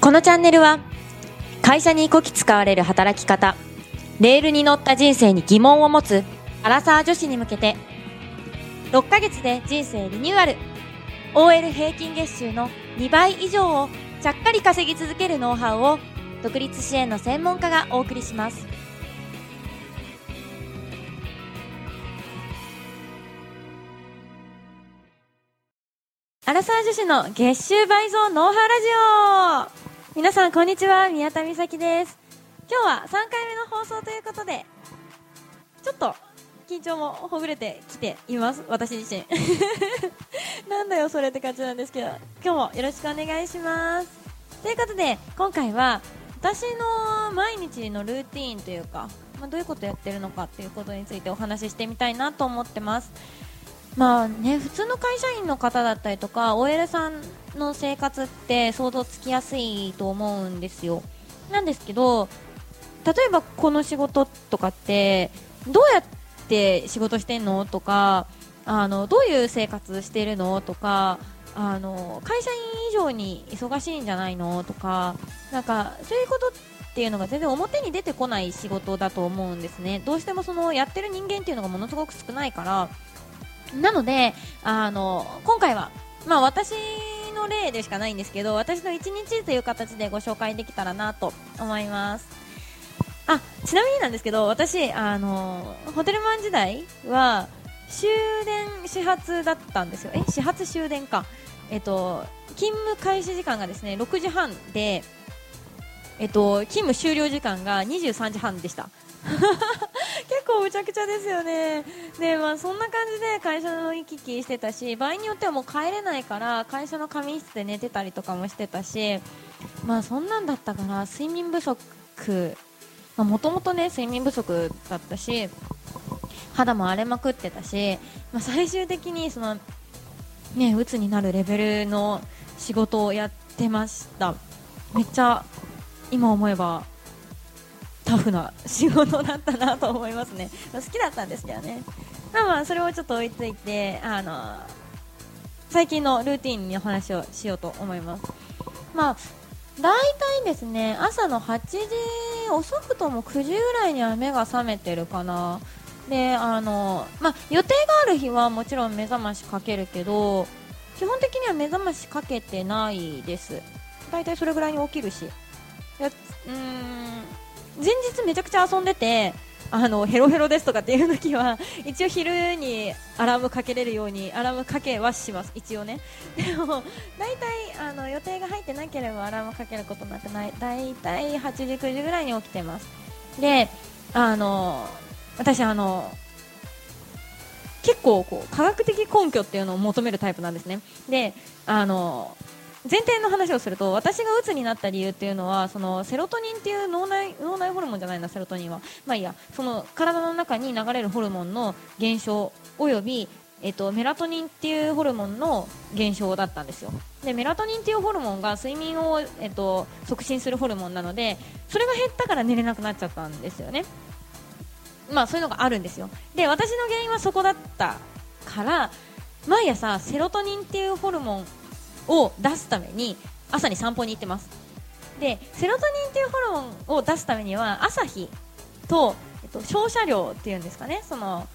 このチャンネルは会社にこき使われる働き方レールに乗った人生に疑問を持つアラサー女子に向けて6ヶ月で人生リニューアル。OL 平均月収の2倍以上をちゃっかり稼ぎ続けるノウハウを独立支援の専門家がお送りします。アラサー女子の月収倍増ノウハウラジオ。皆さんこんにちは宮田美咲です。今日は3回目の放送ということでちょっと緊張もほぐれてきています。私自身。なんだよそれって感じなんですけど今日もよろしくお願いします。ということで今回は私の毎日のルーティーンというか、まあ、どういうことやってるのかっていうことについてお話ししてみたいなと思ってます。まあね、普通の会社員の方だったりとか OL さんの生活って想像つきやすいと思うんですよ。なんですけど例えばこの仕事とかってどうやって仕事してんのとかあのどういう生活してるのとかあの会社員以上に忙しいんじゃないのとかなんかそういうことっていうのが全然表に出てこない仕事だと思うんですね。どうしてもそのやってる人間っていうのがものすごく少ないからなので、あの、今回は、まあ私の例でしかないんですけど、私の一日という形でご紹介できたらなと思います。あ、ちなみになんですけど、私、あの、ホテルマン時代は、終電始発だったんですよ。え、始発終電か。えっと、勤務開始時間がですね、6時半で、えっと、勤務終了時間が23時半でした。結構むちゃくちゃですよね。で、まあそんな感じで会社の行き来してたし、場合によってはもう帰れないから会社の仮眠室で寝てたりとかもしてたし、まあそんなんだったから睡眠不足、もともと睡眠不足だったし、肌も荒れまくってたし、まあ最終的にその、ね、鬱になるレベルの仕事をやってました。めっちゃ今思えばタフな仕事だったなと思いますね。好きだったんですけどね。まあまあそれをちょっと追いついてあの最近のルーティンにお話をしようと思います。まあ大体ですね朝の8時遅くとも9時ぐらいには目が覚めてるかな。であの、まあ、予定がある日はもちろん目覚ましかけるけど基本的には目覚ましかけてないです。大体それぐらいに起きるし。やうん前日めちゃくちゃ遊んでてあのヘロヘロですとかっていう時は一応昼にアラームかけれるようにアラームかけはします。一応ね。でも大体あの予定が入ってなければアラームかけることなくない。大体8時9時ぐらいに起きてます。であの私あの結構こう科学的根拠っていうのを求めるタイプなんですね。であの前提の話をすると私がうつになった理由っていうのはそのセロトニンっていう脳内脳内ホルモンじゃないなセロトニンは。まあいいや。その体の中に流れるホルモンの減少およびえっと、メラトニンっていうホルモンの減少だったんですよ。でメラトニンっていうホルモンが睡眠を、えっと、促進するホルモンなのでそれが減ったから寝れなくなっちゃったんですよね。まあそういうのがあるんですよ。で私の原因はそこだったから毎朝セロトニンっていうホルモンを出すために朝に散歩に行ってます。でセロトニンっていうホルモンを出すためには朝日と、えっと、照射量っていうんですかね。その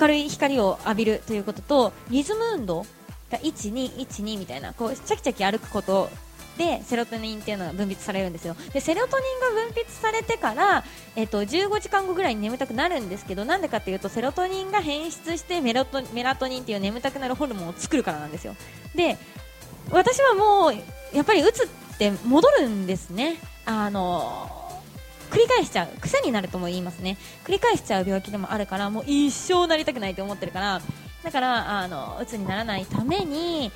明るい光を浴びるということとリズム運動が1212みたいなこうチャキチャキ歩くことでセロトニンっていうのが分泌されるんですよ。でセロトニンが分泌されてから、えっと、15時間後ぐらいに眠たくなるんですけどなんでかっていうとセロトニンが変質してメロトメラトニンっていう眠たくなるホルモンを作るからなんですよ。で私はもうやっぱり打つって戻るんですね。あの繰り返しちゃう癖になるとも言いますね。繰り返しちゃう病気でもあるからもう一生なりたくないと思ってるから。だからあのうつにならないために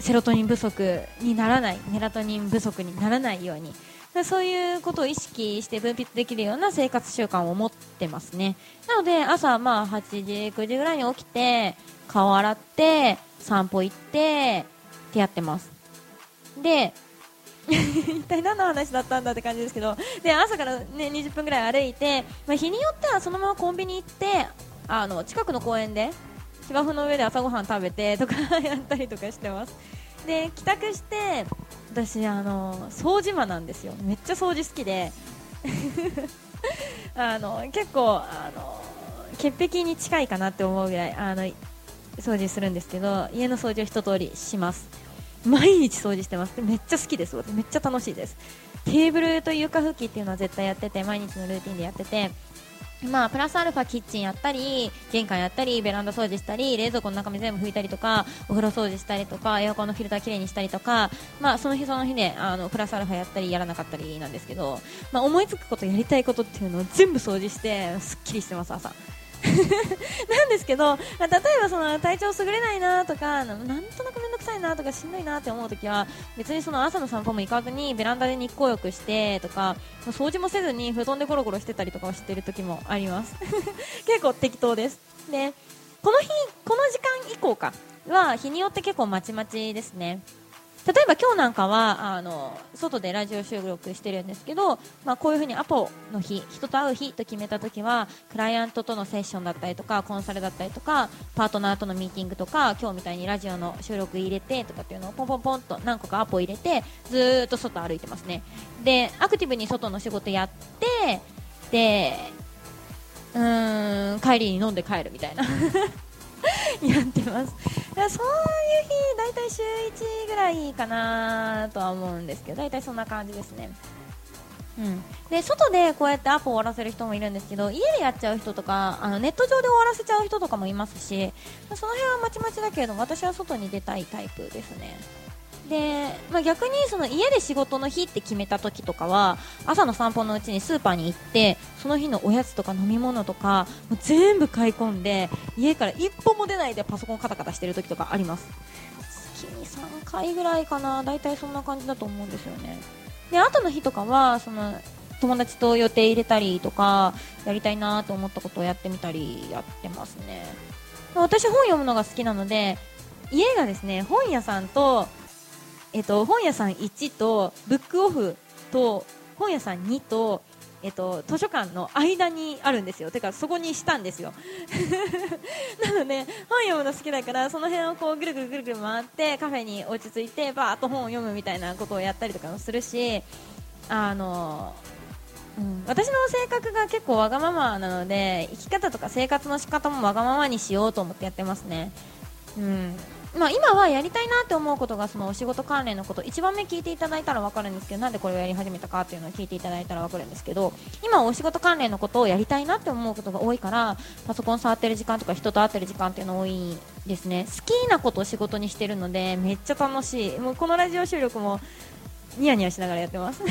セロトニン不足にならないメラトニン不足にならないように。そういうことを意識して分泌できるような生活習慣を持ってますね。なので朝まあ8時9時ぐらいに起きて顔洗って散歩行ってってやってます。で 一体何の話だったんだって感じですけどで朝から、ね、20分ぐらい歩いて、まあ、日によってはそのままコンビニ行ってあの近くの公園で芝生の上で朝ごはん食べてとか やったりとかしてます。で帰宅して私あの掃除魔なんですよ。めっちゃ掃除好きで。あの結構あの潔癖に近いかなって思うぐらいあの掃除するんですけど家の掃除を一通りします。毎日掃除してます。めっちゃ好きです。めっちゃ楽しいです。テーブルと床拭きっていうのは絶対やってて毎日のルーティンでやっててまあ、プラスアルファキッチンやったり玄関やったりベランダ掃除したり冷蔵庫の中身全部拭いたりとかお風呂掃除したりとかエアコンのフィルターきれいにしたりとか、まあ、その日その日であのプラスアルファやったりやらなかったりなんですけど、まあ、思いつくことやりたいことっていうのを全部掃除してすっきりしてます朝。なんですけど、例えばその体調優れないなとかなんとなく面倒くさいなとかしんどいなって思うときは別にその朝の散歩も行かずにベランダで日光浴してとか掃除もせずに布団でゴロゴロしてたりとかをしてる時もあります。結構適当です。でこの日この時間以降かは日によって結構まちまちですね。例えば今日なんかはあの外でラジオ収録してるんですけど、まあ、こういうふうにアポの日人と会う日と決めた時はクライアントとのセッションだったりとかコンサルだったりとかパートナーとのミーティングとか今日みたいにラジオの収録入れてとかっていうのをポンポンポンと何個かアポ入れてずっと外歩いてますね。でアクティブに外の仕事やってでうーん帰りに飲んで帰るみたいな。やってます。そういう日大体週1ぐらいかなとは思うんですけど大体そんな感じですね。うん、で外でこうやってアポを終わらせる人もいるんですけど家でやっちゃう人とかあのネット上で終わらせちゃう人とかもいますしその辺はまちまちだけれども私は外に出たいタイプですね。で、まあ、逆にその家で仕事の日って決めた時とかは朝の散歩のうちにスーパーに行ってその日のおやつとか飲み物とかもう全部買い込んで家から一歩も出ないでパソコンカタカタしてる時とかあります。月に3回ぐらいかな。大体そんな感じだと思うんですよね。で後の日とかはその友達と予定入れたりとかやりたいなと思ったことをやってみたりやってますね。私本読むのが好きなので家がですね本屋さんとえっと、本屋さん1とブックオフと本屋さん2と、えっと、図書館の間にあるんですよ。てかそこにしたんですよ。なので本読むの好きだからその辺をこうぐるぐるぐるぐる回ってカフェに落ち着いてバーッと本を読むみたいなことをやったりとかもするしあのうん、私の性格が結構わがままなので生き方とか生活の仕方もわがままにしようと思ってやってますね。うん、まあ、今はやりたいなって思うことがそのお仕事関連のこと1番目聞いていただいたら分かるんですけどなんでこれをやり始めたかっていうのを聞いていただいたら分かるんですけど今はお仕事関連のことをやりたいなって思うことが多いからパソコン触ってる時間とか人と会ってる時間っていうの多いですね。好きなことを仕事にしてるのでめっちゃ楽しい。もうこのラジオ収録もニヤニヤしながらやってます。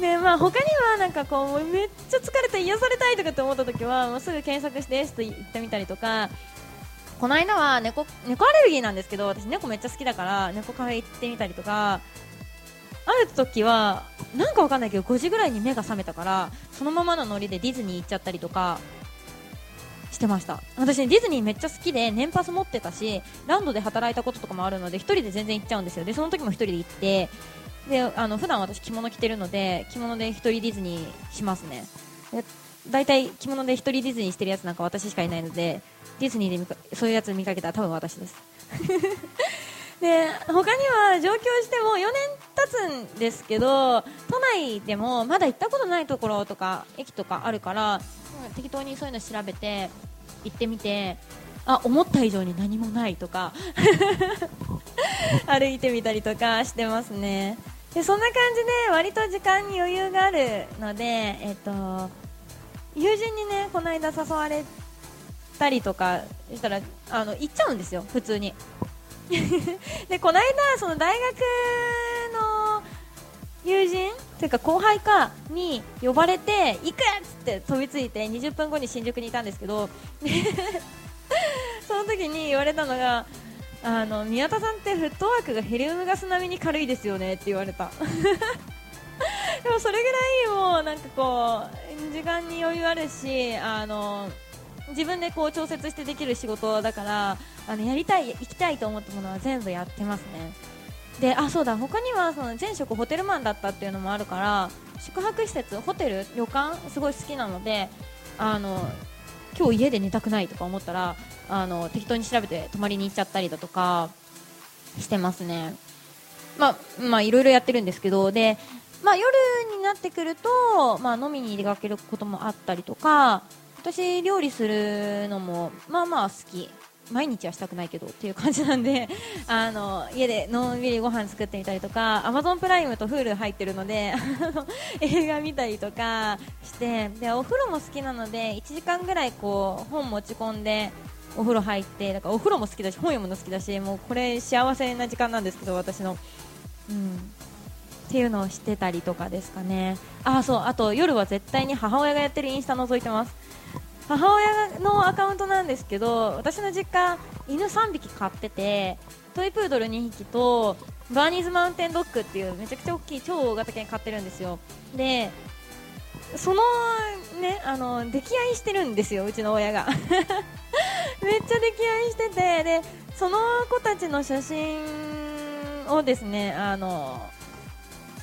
で まあ他にはなんかこうめっちゃ疲れて癒されたいとかって思った時はもうすぐ検索してエスと言ってみたりとかこの間は猫猫アレルギーなんですけど私猫めっちゃ好きだから猫カフェ行ってみたりとかある時はなんかわかんないけど5時ぐらいに目が覚めたからそのままのノリでディズニー行っちゃったりとかしてました。私、ディズニーめっちゃ好きで年パス持ってたしランドで働いたこととかもあるので1人で全然行っちゃうんですよ。でその時も1人で行ってであの普段私着物着てるので着物で1人ディズニーしますね。大体着物で1人ディズニーしてるやつなんか私しかいないのでディズニーでそういうやつ見かけたら多分私です。で他には上京しても4年経つんですけど都内でもまだ行ったことないところとか駅とかあるから適当にそういうの調べて行ってみてあ思った以上に何もないとか 歩いてみたりとかしてますね。でそんな感じで割と時間に余裕があるので、えっと、友人にねこの間誘われたりとかしたらあの行っちゃうんですよ、普通に。でこの間、その大学の友人というか後輩かに呼ばれて行くっつって飛びついて20分後に新宿にいたんですけど その時に言われたのがあの宮田さんってフットワークがヘリウムガス並みに軽いですよねって言われたでもそれぐらいもうなんかこう時間に余裕あるしあの自分でこう調節してできる仕事だからあのやりたい、行きたいと思ったものは全部やってますね。であそうだ他にはその前職ホテルマンだったっていうのもあるから宿泊施設、ホテル、旅館すごい好きなのであの今日家で寝たくないとか思ったらあの適当に調べて泊まりに行っちゃったりだとかしてますねまあまあいろいろやってるんですけどでまあ夜になってくるとまあ飲みに出かけることもあったりとか私料理するのもまあまあ好き。毎日はしたくないけどっていう感じなんで あの家でのんびりご飯作ってみたりとか Amazon プライムと Hulu 入ってるので 映画見たりとかしてでお風呂も好きなので1時間ぐらいこう本持ち込んでお風呂入ってだからお風呂も好きだし本読むの好きだしもうこれ幸せな時間なんですけど私の、うん、っていうのをしてたりとかですかね。あそうあと夜は絶対に母親がやってるインスタ覗いてます。母親のアカウントなんですけど私の実家犬3匹飼っててトイプードル2匹とバーニーズマウンテンドッグっていうめちゃくちゃ大きい超大型犬飼ってるんですよ。でそのねあの溺愛してるんですようちの親が。めっちゃ溺愛しててでその子たちの写真をですねあの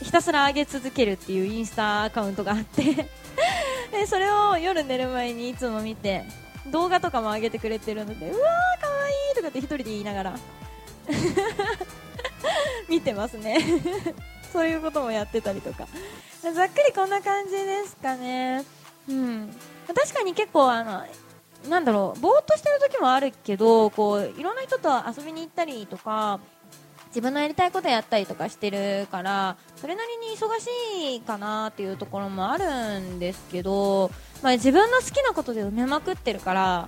ひたすら上げ続けるっていうインスタアカウントがあって。でそれを夜寝る前にいつも見て動画とかも上げてくれてるのでうわーかわいいとかって1人で言いながら。見てますね。そういうこともやってたりとか。ざっくりこんな感じですかね。うん。確かに結構あのなんだろうぼーっとしてる時もあるけどこういろんな人と遊びに行ったりとか自分のやりたいことやったりとかしてるからそれなりに忙しいかなっていうところもあるんですけど、まあ、自分の好きなことで埋めまくってるから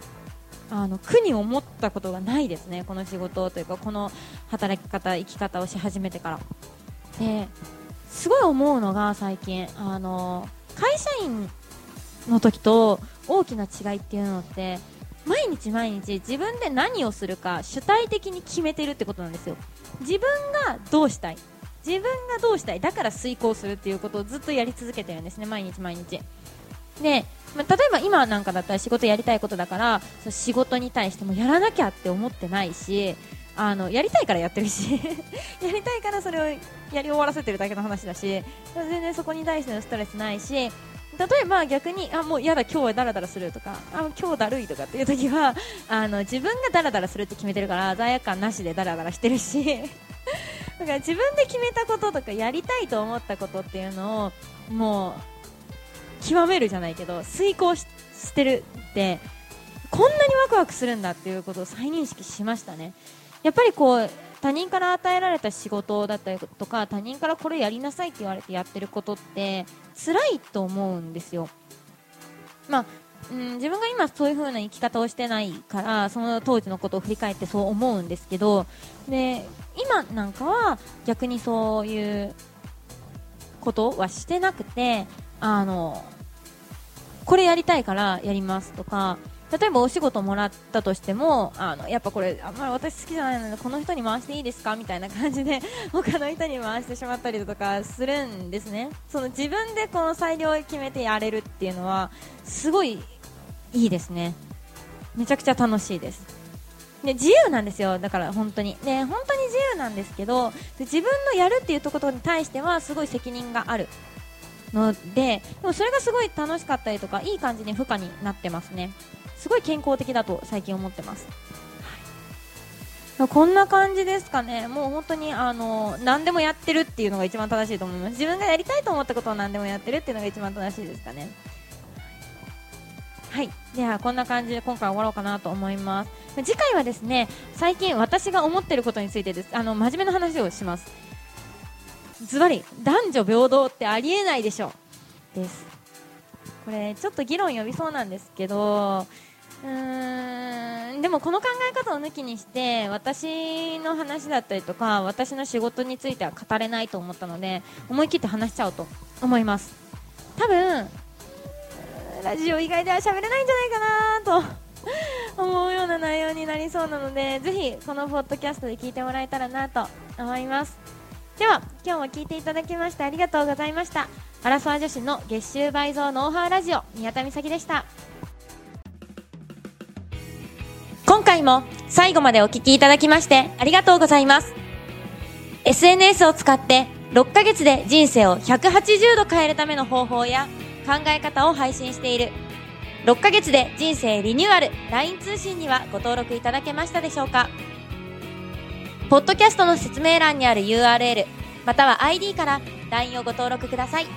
あの苦に思ったことがないですね、この仕事というかこの働き方、生き方をし始めてから。ですごい思うのが最近あの会社員の時と大きな違いっていうのって毎日毎日自分で何をするか主体的に決めてるってことなんですよ。自分がどうしたい。自分がどうしたい。だから遂行するっていうことをずっとやり続けてるんですね。毎日毎日。で、まあ、例えば今なんかだったら仕事やりたいことだからそ仕事に対してもやらなきゃって思ってないしあのやりたいからやってるし やりたいからそれをやり終わらせてるだけの話だし全然そこに対してのストレスないし例えば逆にあもうやだ今日はダラダラするとかあ今日だるいとかっていう時は あの自分がダラダラするって決めてるから罪悪感なしでダラダラしてるし だから自分で決めたこととかやりたいと思ったことっていうのをもう極めるじゃないけど遂行してるってこんなにワクワクするんだっていうことを再認識しましたね。やっぱりこう他人から与えられた仕事だったりとか他人からこれやりなさいって言われてやってることって辛いと思うんですよ。まあうん、自分が今そういう風な生き方をしてないからその当時のことを振り返ってそう思うんですけどで今なんかは逆にそういうことはしてなくてあのこれやりたいからやりますとか例えばお仕事もらったとしてもあのやっぱこれあんまり私好きじゃないのでこの人に回していいですかみたいな感じで 他の人に回してしまったりとかするんですね。その自分でこの裁量を決めてやれるっていうのはすごいいいですね。めちゃくちゃ楽しいです。で自由なんですよ、だから本当に、で本当に自由なんですけど自分のやるっていうところに対してはすごい責任がある。のででもそれがすごい楽しかったりとかいい感じに負荷になってますね。すごい健康的だと最近思ってます。はい、こんな感じですかね、もう本当にあの何でもやってるっていうのが一番正しいと思います、自分がやりたいと思ったことを何でもやってるっていうのが一番正しいですかね。はい、ではこんな感じで今回終わろうかなと思います。次回はですね最近私が思ってることについてですあの真面目な話をします。ズバリ男女平等ってありえないでしょですこれちょっと議論呼びそうなんですけどうーんでもこの考え方を抜きにして私の話だったりとか私の仕事については語れないと思ったので思い切って話しちゃおうと思います。多分ラジオ以外では喋れないんじゃないかなと思うような内容になりそうなのでぜひこのポッドキャストで聞いてもらえたらなと思います。では今日も聞いていただきましてありがとうございました。アラサー女子の月収倍増ノウハウラジオ宮田美咲でした。今回も最後までお聞きいただきましてありがとうございます。SNS を使って6ヶ月で人生を180度変えるための方法や考え方を配信している。6ヶ月で人生リニューアル LINE 通信にはご登録いただけましたでしょうか。ポッドキャストの説明欄にある URL、または ID から LINE をご登録ください。